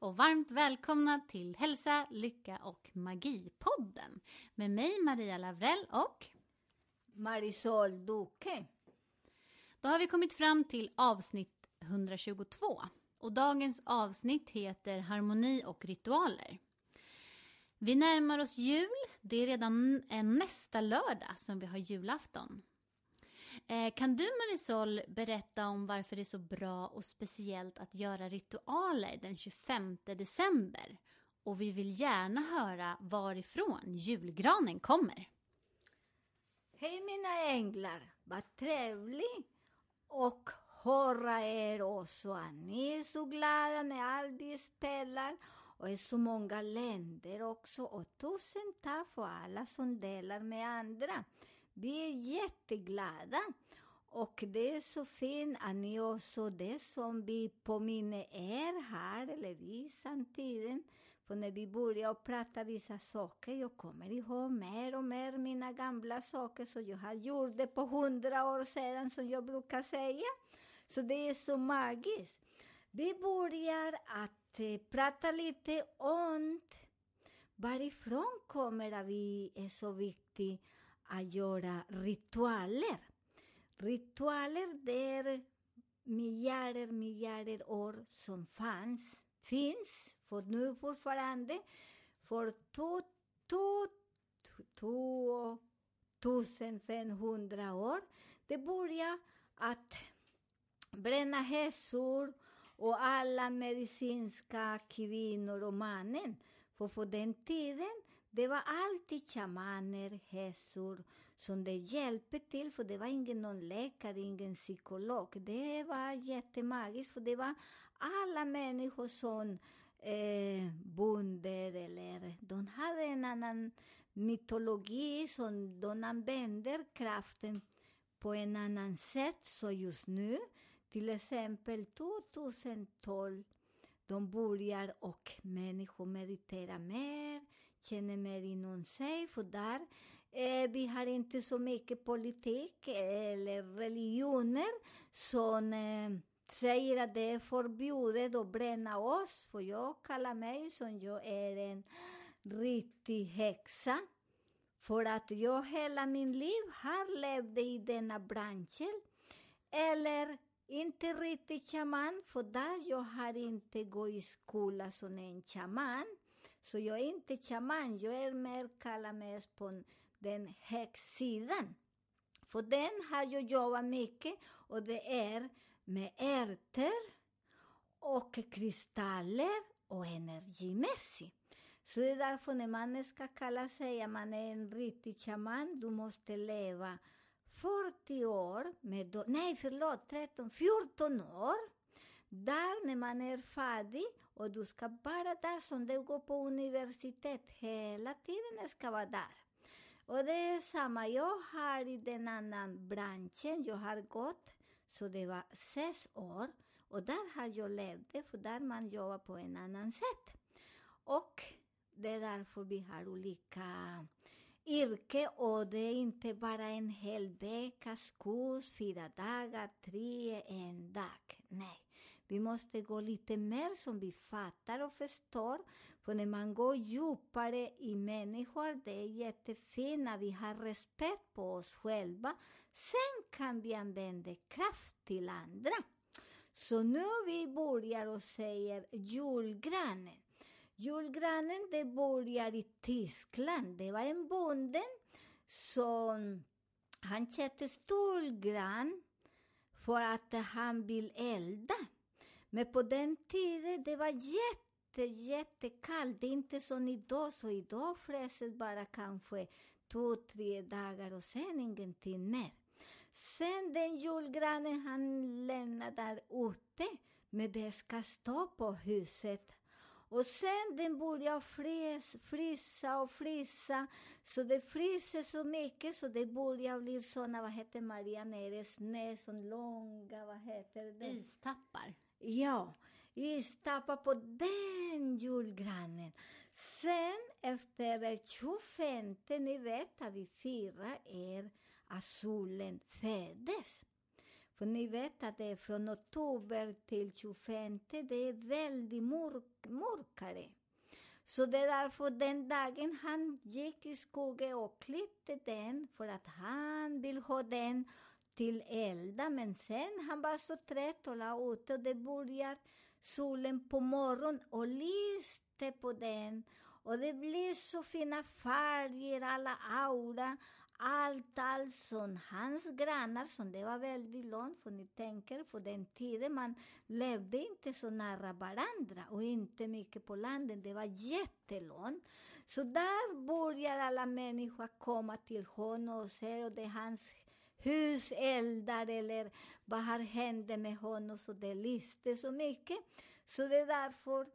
Och varmt välkomna till Hälsa, Lycka och Magi-podden med mig Maria Lavrell och Marisol Duque. då har vi kommit fram till avsnitt 122 och dagens avsnitt heter Harmoni och ritualer. Vi närmar oss jul, det är redan nästa lördag som vi har julafton. Eh, kan du Marisol berätta om varför det är så bra och speciellt att göra ritualer den 25 december? Och vi vill gärna höra varifrån julgranen kommer. Hej mina änglar, vad trevligt och höra er också att ni är så glada när allt spelar och är så många länder också och tusen tack för alla som delar med andra. Vi är jätteglada och det är så fint att ni också, det som vi påminner er här, eller vi samtidigt, för när vi börjar prata vissa saker, jag kommer ihåg mer och mer mina gamla saker som jag har gjort det på hundra år sedan, som jag brukar säga. Så det är så magiskt. Vi börjar att eh, prata lite om varifrån kommer att vi är så viktigt att göra ritualer. Ritualer, det är miljarder, miljarder år som fanns, finns, för nu fortfarande, för två, två, två, 1500 år. Det börjar att bränna häsor och alla medicinska kvinnor och mannen. För på den tiden, det var alltid shamaner, hässor, som det hjälpte till, för det var ingen någon läkare, ingen psykolog. Det var jättemagiskt, för det var alla människor som eh, bönder eller de hade en annan mytologi som de använder kraften på en annan sätt. Så just nu, till exempel 2012, de börjar och människor mediterar mer, känner mer inom sig, för där eh, vi har inte så mycket politik eller religioner som eh, säger att det är förbjudet att bränna oss, för jag kallar mig som jag är en riktig häxa. För att jag hela min liv har levt i denna branschen. Eller inte riktigt shaman, för där jag har inte gått i skola som en shaman. Så jag är inte shaman, jag är mer kallad mest på den häxsidan. För den har jag jobbat mycket och det är med ärtor och kristaller och energimässigt. Så det är därför när man ska kalla sig att man är en riktig shaman, du måste leva 40 år med, do- nej förlåt, 13, 14 år. Där när man är färdig och du ska vara där som du går på universitet hela tiden ska vara där. Och det är samma, jag har i den annan branschen, jag har gått, så det var sex år. Och där har jag levt, för där man jobbar på en annan sätt. Och det är därför vi har olika yrke och det är inte bara en hel veckas kurs, fyra dagar, tre, en dag. Nej, vi måste gå lite mer som vi fattar och förstår. För när man går djupare i människor, det är jättefint när vi har respekt på oss själva. Sen kan vi använda kraft till andra. Så nu vi börjar och säger julgranen. Julgranen det börjar i Tyskland. Det var en bonde som han köpte stor gran för att han vill elda. Men på den tiden det var jätte, jättekallt. Det är inte som idag, så idag fräser bara kanske två, tre dagar och sen ingenting mer. Sen den julgranen han lämnar där ute, men det ska stå på huset. Och sen den börjar frys, frysa och frysa, så det fryser så mycket så det börjar bli såna, vad heter Maria nere, snö, som långa, vad heter det? Istappar. Ja, istappar på den julgranen. Sen efter 25, ni vet att vi firar er att solen föddes. För ni vet att det är från oktober till 25, det är väldigt mörk, mörkare. Så det är därför den dagen han gick i skogen och klippte den, för att han vill ha den till elda, men sen han var så trött och la ute och det börjar solen på morgonen och lyste på den. Och det blir så fina färger, alla aura, allt, allt som hans grannar, som det var väldigt långt, för ni tänker på den tiden, man levde inte så nära varandra och inte mycket på landet, det var jättelångt. Så där börjar alla människor komma till honom och se, och det är hans huseldar eller vad har hänt med honom, så det lyste så mycket. Så det är därför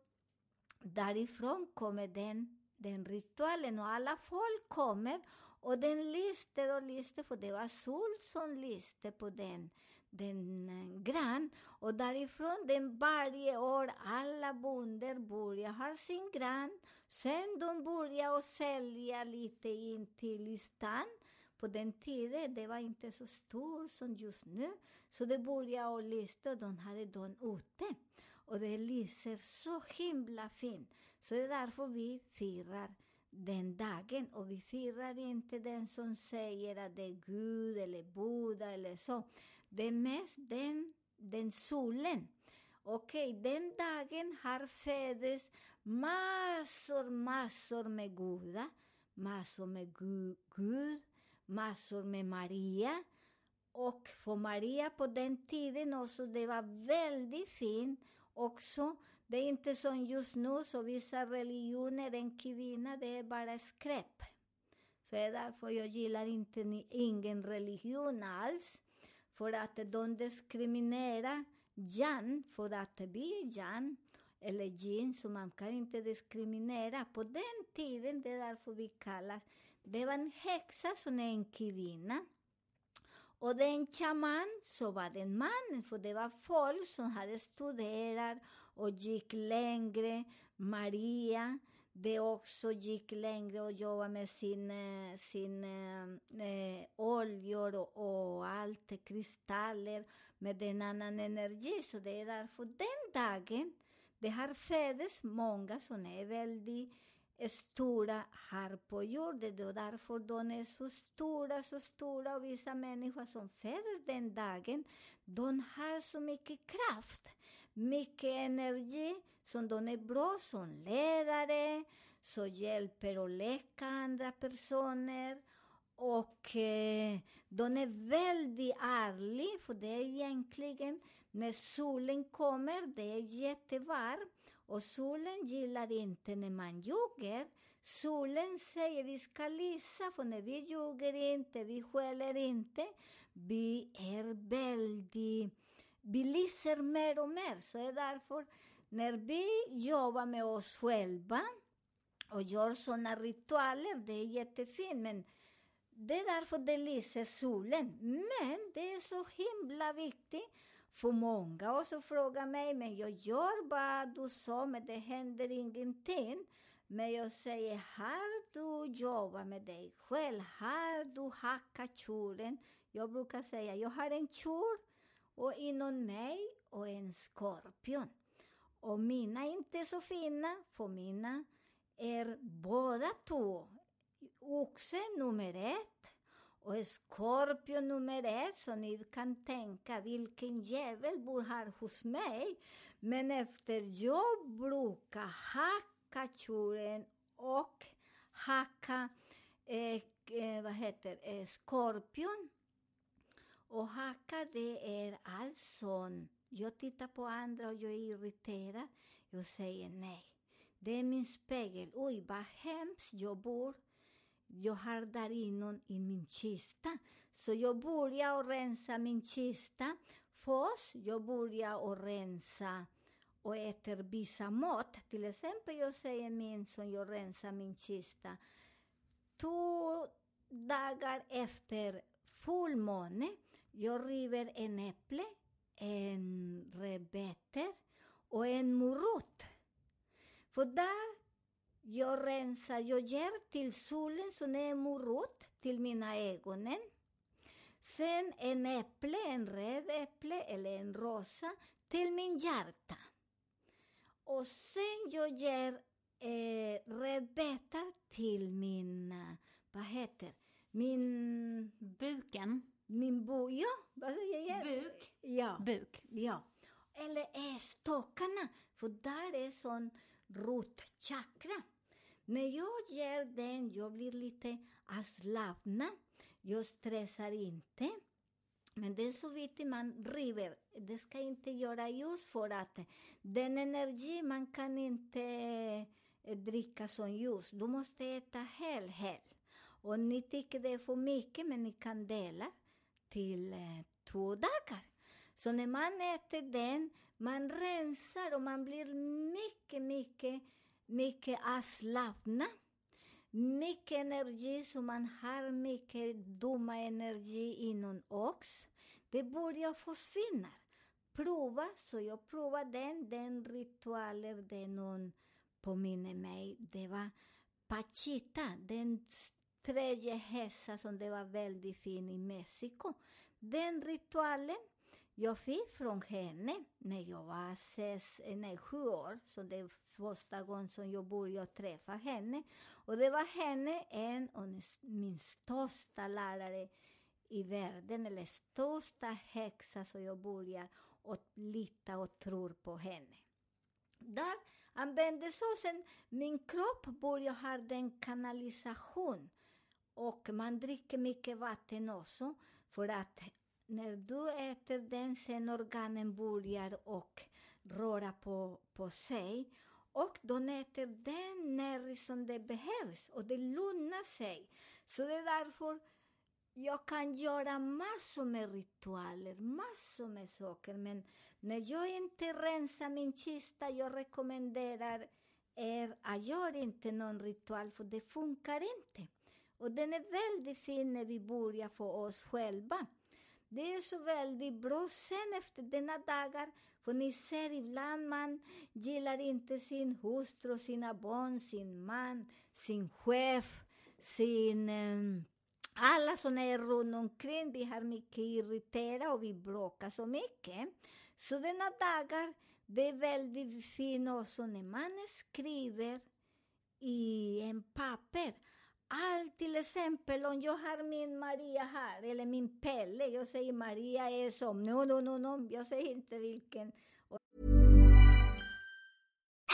därifrån kommer den, den ritualen och alla folk kommer och den lyste och lyste, för det var sol som lyste på den, den eh, gran. Och därifrån, den varje år, alla bönder börjar ha sin gran. Sen de börjar att sälja lite in till stan. På den tiden, det var inte så stor som just nu. Så det började att lysa och de hade den ute. Och det lyser så himla fint. Så det är därför vi firar den dagen. Och vi firar inte den som säger att det är Gud eller Buddha eller så. Det är mest den, den solen. Okej, okay, den dagen har föddes massor, massor med goda, massor med gu, Gud, massor med Maria. Och för Maria på den tiden också, det var väldigt fint också. Det är inte som just nu, så vissa religioner, en kvinna, det är bara skräp. Så det är därför jag gillar inte ingen religion alls. För att de diskriminerar Jan för att bli Jan eller Jin, så man kan inte diskriminera. På den tiden, det är därför vi kallar det var en häxa som är en kvinna. Och den shaman så var det en man, för det var folk som hade studerat och gick längre. Maria, det också gick längre och jobbade med sin, sin eh, oljor och, och allt, kristaller, med en annan energi. Så det är därför den dagen, det har föddes många som är väldigt stora här på jorden och därför de är så stora, så stora och vissa människor som föds den dagen, de har så mycket kraft, mycket energi, som de är bra som ledare, så hjälper och läka andra personer och eh, de är väldigt ärliga, för det är egentligen när solen kommer, det är jättevarmt och solen gillar inte när man ljuger. Solen säger vi ska lysa, för när vi ljuger inte, vi skäller inte, vi är väldigt... Vi lyser mer och mer. Så är därför, när vi jobbar med oss själva och gör såna ritualer, det är jättefint, men det är därför det lyser solen. Men det är så himla viktigt för många också frågar mig, men jag gör bara du sa, men det händer ingenting. Men jag säger, har du jobbat med dig själv? Har du hackat tjuren? Jag brukar säga, jag har en tjur och inom mig och en skorpion. Och mina är inte så fina, för mina är båda två. Oxe nummer ett och Skorpio nummer ett, så ni kan tänka vilken jävel bor här hos mig. Men efter jag brukar hacka tjuren och hacka eh, eh, vad heter eh, skorpion. Och hacka det är alltså, jag tittar på andra och jag är irriterad. Jag säger nej. det är min spegel. Oj, vad hemskt jag bor. Jag har där inom i min kista. Så jag börjar att rensa min kista. Först jag börjar att rensa och äter vissa mat. Till exempel jag säger e min som jag rensar min kista. Två dagar efter fullmåne, jag river en äpple, en rödbeta och en morot. För där jag rensar, jag ger till solen som är morot till mina ögonen. Sen en äpple, en röd äpple eller en rosa till min hjärta. Och sen jag ger eh, rödbetor till min, vad heter, min, Buken. min bo, ja, vad säger jag? Buk. Ja. Buk. Ja. Eller är stockarna, för där är sån rotchakra. När jag ger den, jag blir lite avslappnad. Jag stressar inte. Men det är så viktigt man river. Det ska inte göra just för att den energi, man kan inte eh, dricka som ljus. Du måste äta hel, hel. Och ni tycker det är för mycket, men ni kan dela till eh, två dagar. Så när man äter den, man rensar och man blir mycket, mycket, mycket avslappnad. Mycket energi, så man har mycket dumma energi inom oss. Det börjar försvinna. Prova, så jag provade den, den ritualen, den någon påminner mig. Det var Pachita, den tredje hästen som det var väldigt fin i Mexiko. Den ritualen jag fick från henne när jag var sex, eh, nej, sju år, så det är första gången som jag började träffa henne. Och det var henne, en av min största lärare i världen, eller största häxa, så jag börjar att lita och tro på henne. Där användes såsen. min kropp började ha den kanalisation och man dricker mycket vatten också för att när du äter den sen organen börjar och röra på, på sig och de äter den näring som det behövs och det lugnar sig. Så det är därför jag kan göra massor med ritualer, massor med saker, men när jag inte rensar min kista, jag rekommenderar er att göra inte någon ritual, för det funkar inte. Och den är väldigt fin när vi börjar för oss själva. Det är så väldigt bra sen efter denna dagar, för ni ser ibland man gillar inte sin hustru, sina barn, sin man, sin chef, sin... Um, alla som är runt omkring, vi har mycket irriterat och vi bråkar så mycket. Så denna dagar, det är väldigt fint också när man skriver i en papper. Allt till exempel om jag har min Maria här, eller min Pelle, jag säger Maria är som, no, no, no, no, jag säger inte vilken.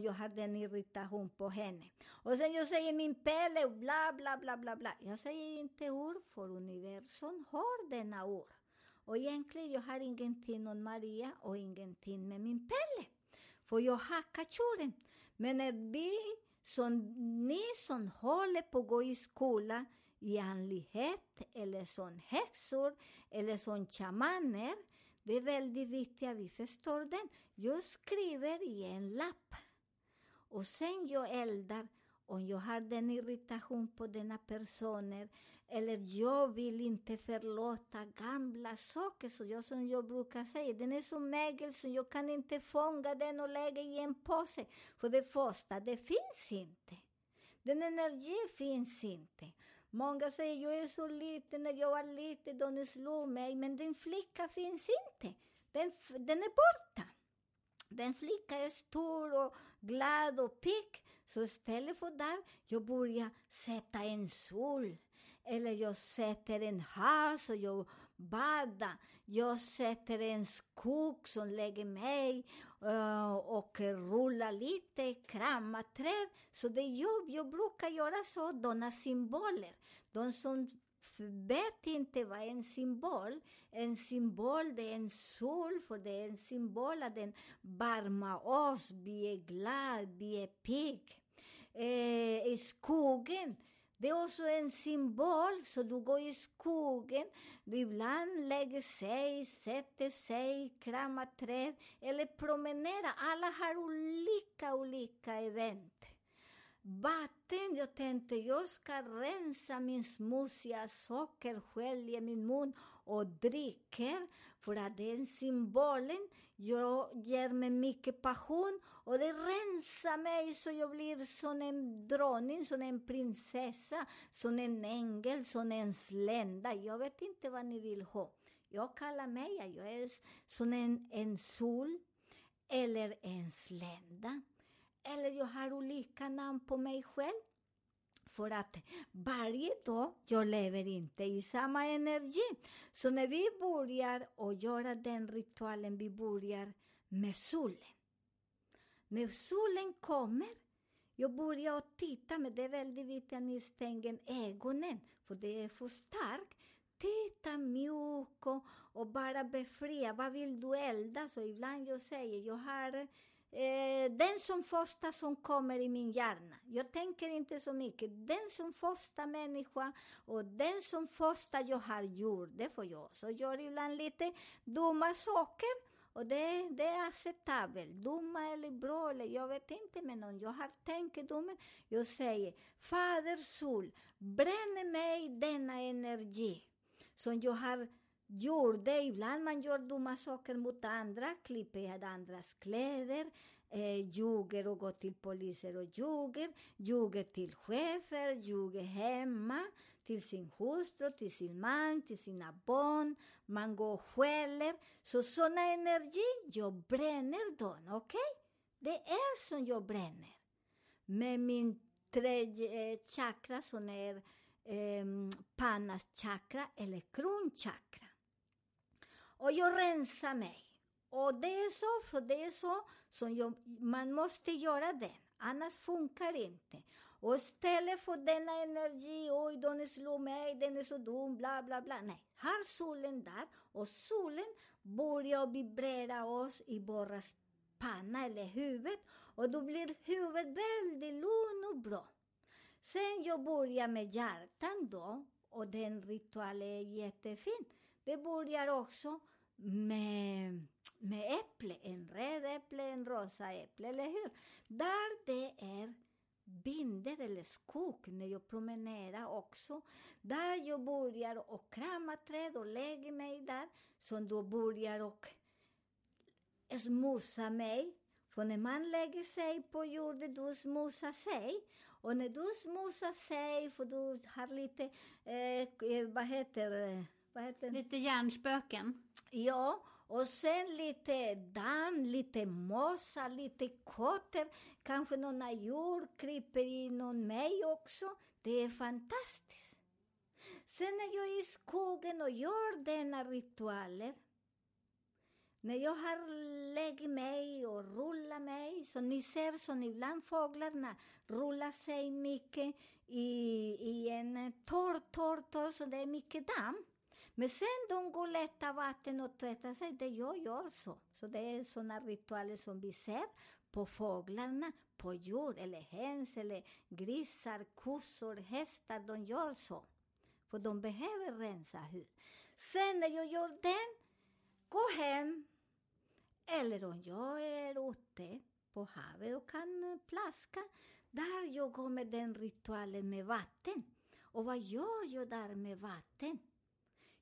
Jag hade en irritation på henne. Och sen jag säger min Pelle, bla, bla, bla, bla, bla. Jag säger inte ord, för universum har denna ord. Och egentligen, jag har ingenting om Maria och ingenting med min Pelle. För jag hackar kachuren. Men när vi, som ni som håller på att gå i skola, i andlighet eller som häxor eller som shamaner, Det är väldigt viktigt att vi förstår den. Jag skriver i en lapp. Och sen jag eldar om jag har den irritation på denna personer eller jag vill inte förlåta gamla saker, så jag, som jag brukar säga, den är som mögel så jag kan inte fånga den och lägga i en påse. För det första, det finns inte. Den energin finns inte. Många säger jag är så liten, när jag var liten, de slog mig, men den flicka finns inte. Den, den är borta. Den flicka är stor och glad och pigg. Så istället för där, jag börjar sätta en sol. Eller jag sätter en hav och jag badar. Jag sätter en skog som lägger mig uh, och rullar lite, kramar träd. Så det är jobb. Jag brukar göra så, sådana symboler. De som vet inte vad en symbol En symbol, det är en sol, för det är en symbol att den varmar oss, vi är glada, vi är pigg. Eh, I skogen, det är också en symbol, så du går i skogen, du ibland lägger sig, sätter sig, kramar träd eller promenerar. Alla har olika, olika event. Vatten, jag tänkte jag ska rensa min smutsiga socker, i min mun och dricker för att den symbolen jag ger mig mycket passion och det rensar mig så jag blir som en drottning, som en prinsessa, som en ängel, som en slända. Jag vet inte vad ni vill ha. Jag kallar mig, jag är som en, en sol eller en slända. Eller jag har olika namn på mig själv. För att varje dag, jag lever inte i samma energi. Så när vi börjar och göra den ritualen, vi börjar med solen. När solen kommer, jag börjar att titta, men det är väldigt viktigt att ni stänger ögonen, för det är för starkt. Titta mjukt och, och bara befria. Vad vill du elda? Så ibland jag säger, jag har Eh, den som första som kommer i min hjärna. Jag tänker inte så mycket. Den som första människa och den som första jag har gjort, det får jag. Så jag gör ibland lite dumma saker. Och det, det är acceptabelt. Dumma eller bra, eller jag vet inte, men om jag har tänkedomen, jag säger Fader Sol, bränn mig denna energi som jag har gjorde, ibland man gör dumma saker mot andra, klipper andras kläder, eh, ljuger och går till poliser och ljuger, ljuger till chefer, ljuger hemma, till sin hustru, till sin man, till sina barn, man går och skäller. Så såna energi, jag bränner dem, okej? Okay? Det är som jag bränner. Med min tredje eh, chakra som är eh, pannas chakra eller kronchakra. Och jag rensar mig. Och det är så, för det är så som jag, man måste göra det. Annars funkar det inte. Och istället för denna energi, oj, den slår mig, den är så dum, bla, bla, bla. Nej, har solen där och solen börjar vibrera oss i våra panna eller huvud. och då blir huvudet väldigt lugnt och bra. Sen jag börjar med hjärtan då och den ritualen är jättefin. Det börjar också med, med äpple, en röd äpple, en rosa äpple, eller hur? Där det är binder eller skog när jag promenerar också. Där jag börjar och krama träd och lägger mig där. Som då börjar och smusa mig. För när man lägger sig på jorden, du smusar sig. Och när du smusar sig, för du har lite, eh, vad heter eh, vad heter Lite hjärnspöken. Ja, och sen lite damm, lite mossa, lite kotter. Kanske några djur kryper inom mig också. Det är fantastiskt. Sen när jag är i skogen och gör denna ritualer, när jag har lägger mig och rullar mig, som ni ser som ibland fåglarna rullar sig mycket i, i en torr, torr, torr, så det är mycket damm. Men sen de går lätta vatten och tvättar sig, det jag gör så. Alltså. Så det är sådana ritualer som vi ser på fåglarna, på djur, eller höns, eller grisar, kossor, hästar, de gör så. För de behöver rensa hud. Sen när jag gör den, gå hem. Eller om jag är ute på havet och kan plaska, där jag går med den ritualen med vatten. Och vad gör jag där med vatten?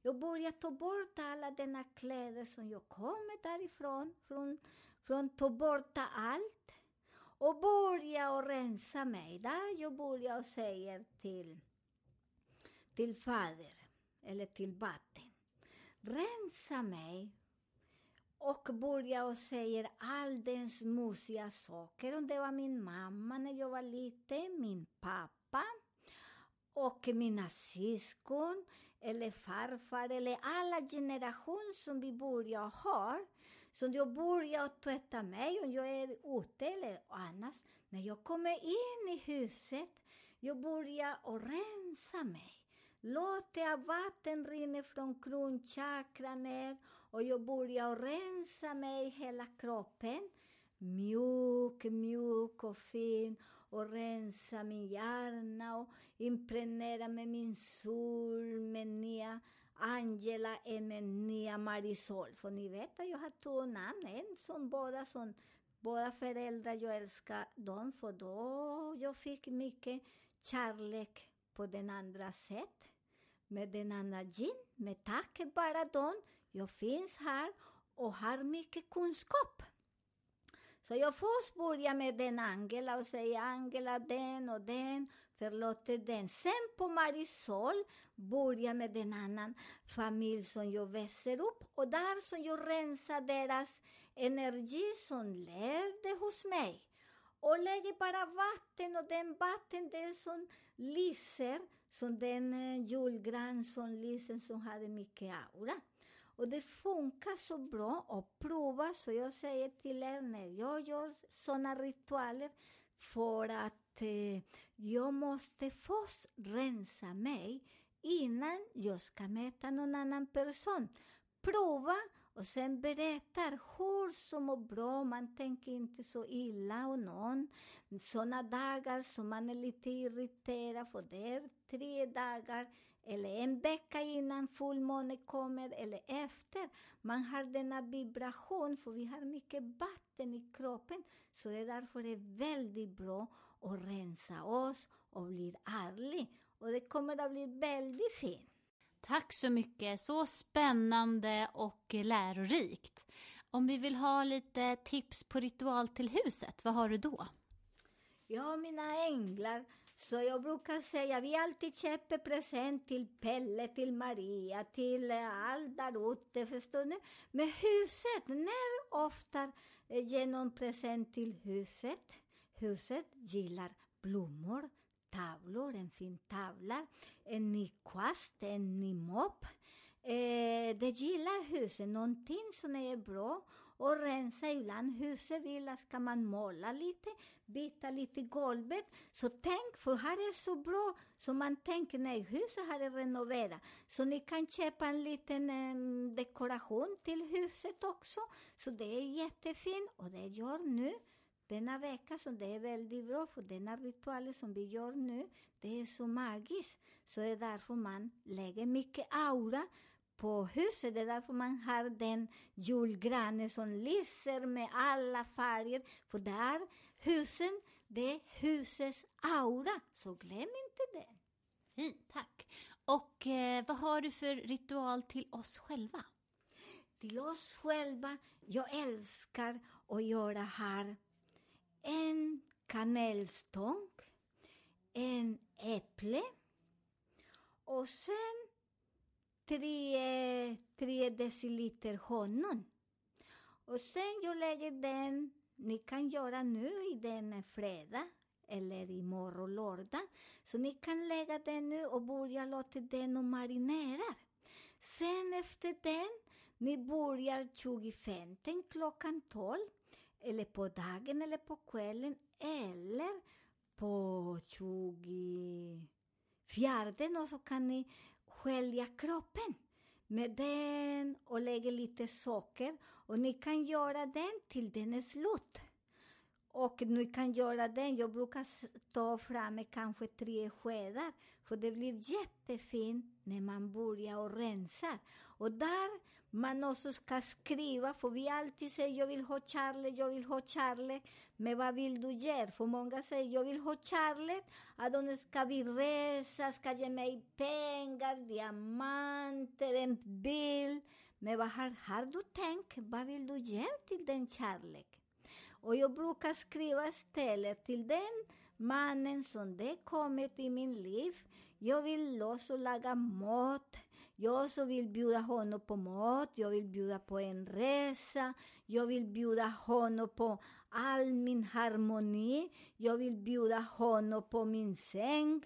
Jag börjar ta bort alla denna kläder som jag kommer därifrån, från, från ta bort allt och börja och rensa mig. Där jag börjar och säger till, till fader, eller till vatten, rensa mig och börja och säger all den smutsiga saker. Om det var min mamma när jag var liten, min pappa och mina syskon eller farfar eller alla generationer som vi börjar ha. Så jag börjar tvätta mig om jag är ute eller annars. När jag kommer in i huset, jag börjar och rensa mig. Låter vatten rinna från kronchakran ner och jag börjar rensa mig hela kroppen. Mjuk, mjuk och fin och rensa min hjärna och impregnera med min sol, med nya Angela är med nya Marisol. För ni vet att jag har två namn, en som båda som båda föräldrar, jag älskar dem för då jag fick mycket kärlek på den andra sätt. Med den andra gin, med tack bara dem. Jag finns här och har mycket kunskap. Så jag först börjar med den Angela och säger Angela den och den, förlåter den. Sen på Marisol börjar med den annan familj som jag växer upp och där som jag rensar deras energi som levde hos mig. Och lägger bara vatten och den vatten det som lyser, som den eh, julgran som lyser som hade mycket aura. Och det funkar så bra att prova, så jag säger till er när jag gör sådana ritualer för att eh, jag måste först rensa mig innan jag ska möta någon annan person. Prova och sen berättar hur som mår bra, man tänker inte så illa om någon. Sådana dagar som man är lite irriterad för det är tre dagar eller en vecka innan fullmåne kommer eller efter. Man har denna vibration, för vi har mycket vatten i kroppen. Så det är därför det är väldigt bra att rensa oss och bli ärlig. Och det kommer att bli väldigt fint. Tack så mycket, så spännande och lärorikt. Om vi vill ha lite tips på ritual till huset, vad har du då? Ja, mina änglar. Så jag brukar säga, vi alltid köper present till Pelle, till Maria, till eh, allt där ute, förstår ni? Men huset, när ofta eh, ger någon present till huset? Huset gillar blommor, tavlor, en fin tavla, en ny kvast, en ny mopp. Eh, det gillar huset, någonting som är bra och rensa ibland. Huset vill ska man måla lite, byta lite golvet. Så tänk, för här är så bra, så man tänker nej, huset här är renoverat. Så ni kan köpa en liten en dekoration till huset också. Så det är jättefint och det gör nu denna vecka, så det är väldigt bra, för denna ritualen som vi gör nu, det är så magiskt. Så det är därför man lägger mycket aura på huset. Det är därför man har den julgranen som lyser med alla färger. För där, husen, det är husets aura. Så glöm inte det. Fint, tack. Och eh, vad har du för ritual till oss själva? Till oss själva, jag älskar att göra här en kanelstång, en äpple och sen tre, tre deciliter honung. Och sen jag lägger den, ni kan göra nu i den fredag eller imorgon lördag. Så ni kan lägga den nu och börja låta den och marinera. Sen efter den, ni börjar 25 klockan 12 eller på dagen eller på kvällen eller på 24 och så kan ni skölja kroppen med den och lägga lite socker. Och ni kan göra den till den är slut. Och ni kan göra den, jag brukar ta fram kanske tre skedar, för det blir jättefint när man börjar och rensar. Och där man också ska skriva, för vi alltid säger jag vill ha kärlek, jag vill ha kärlek, men vad vill du göra? För många säger jag vill ha kärlek, att de ska vi resa, ska ge mig pengar, diamanter, en bil. Men vad har, har du tänkt, vad vill du ge till den kärleken? Och jag brukar skriva istället till den mannen som det kommit i min liv. Jag vill också laga mat. Jag så vill bjuda honom på mat. Jag vill bjuda på en resa. Jag vill bjuda honom på all min harmoni. Jag vill bjuda honom på min säng.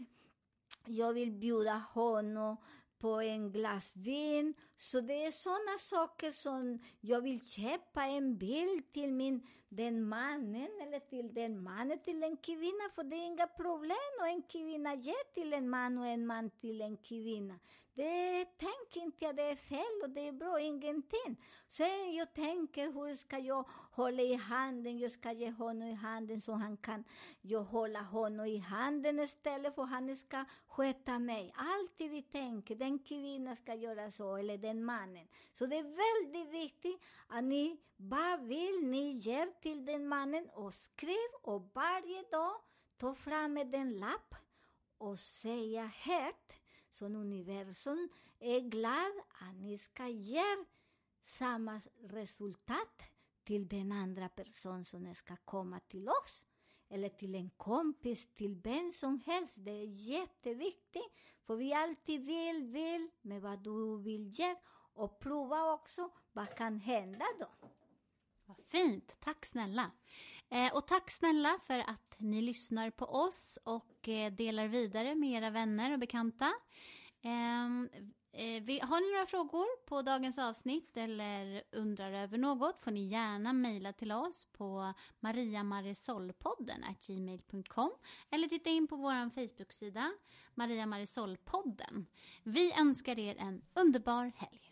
Jag vill bjuda honom på en glas vin. Så det är sådana saker som jag vill köpa en bild till min, den mannen eller till den mannen till en kvinna, för det är inga problem och en kvinna ger till en man och en man till en kvinna. Det tänker inte jag det är fel och det är bra, ingenting. Sen jag tänker hur ska jag hålla i handen, jag ska ge honom i handen så han kan jag hålla honom i handen istället för han ska sköta mig. Alltid vi tänker, den kvinnan ska göra så, eller den mannen. Så det är väldigt viktigt att ni, vad vill ni ge till den mannen och skriv och varje dag ta fram en lapp och säga högt så universum är eh, glad att ni ska ge samma resultat till den andra personen som ska komma till oss. Eller till en kompis, till vem som helst. Det är jätteviktigt. För vi alltid vill, vill med vad du vill ge. Och prova också vad kan hända då. Vad fint, tack snälla. Eh, och tack snälla för att ni lyssnar på oss och eh, delar vidare med era vänner och bekanta. Ehm, eh, har ni några frågor på dagens avsnitt eller undrar över något får ni gärna mejla till oss på mariamarisolpodden gmail.com eller titta in på vår Facebook-sida Maria Marisolpodden. Vi önskar er en underbar helg.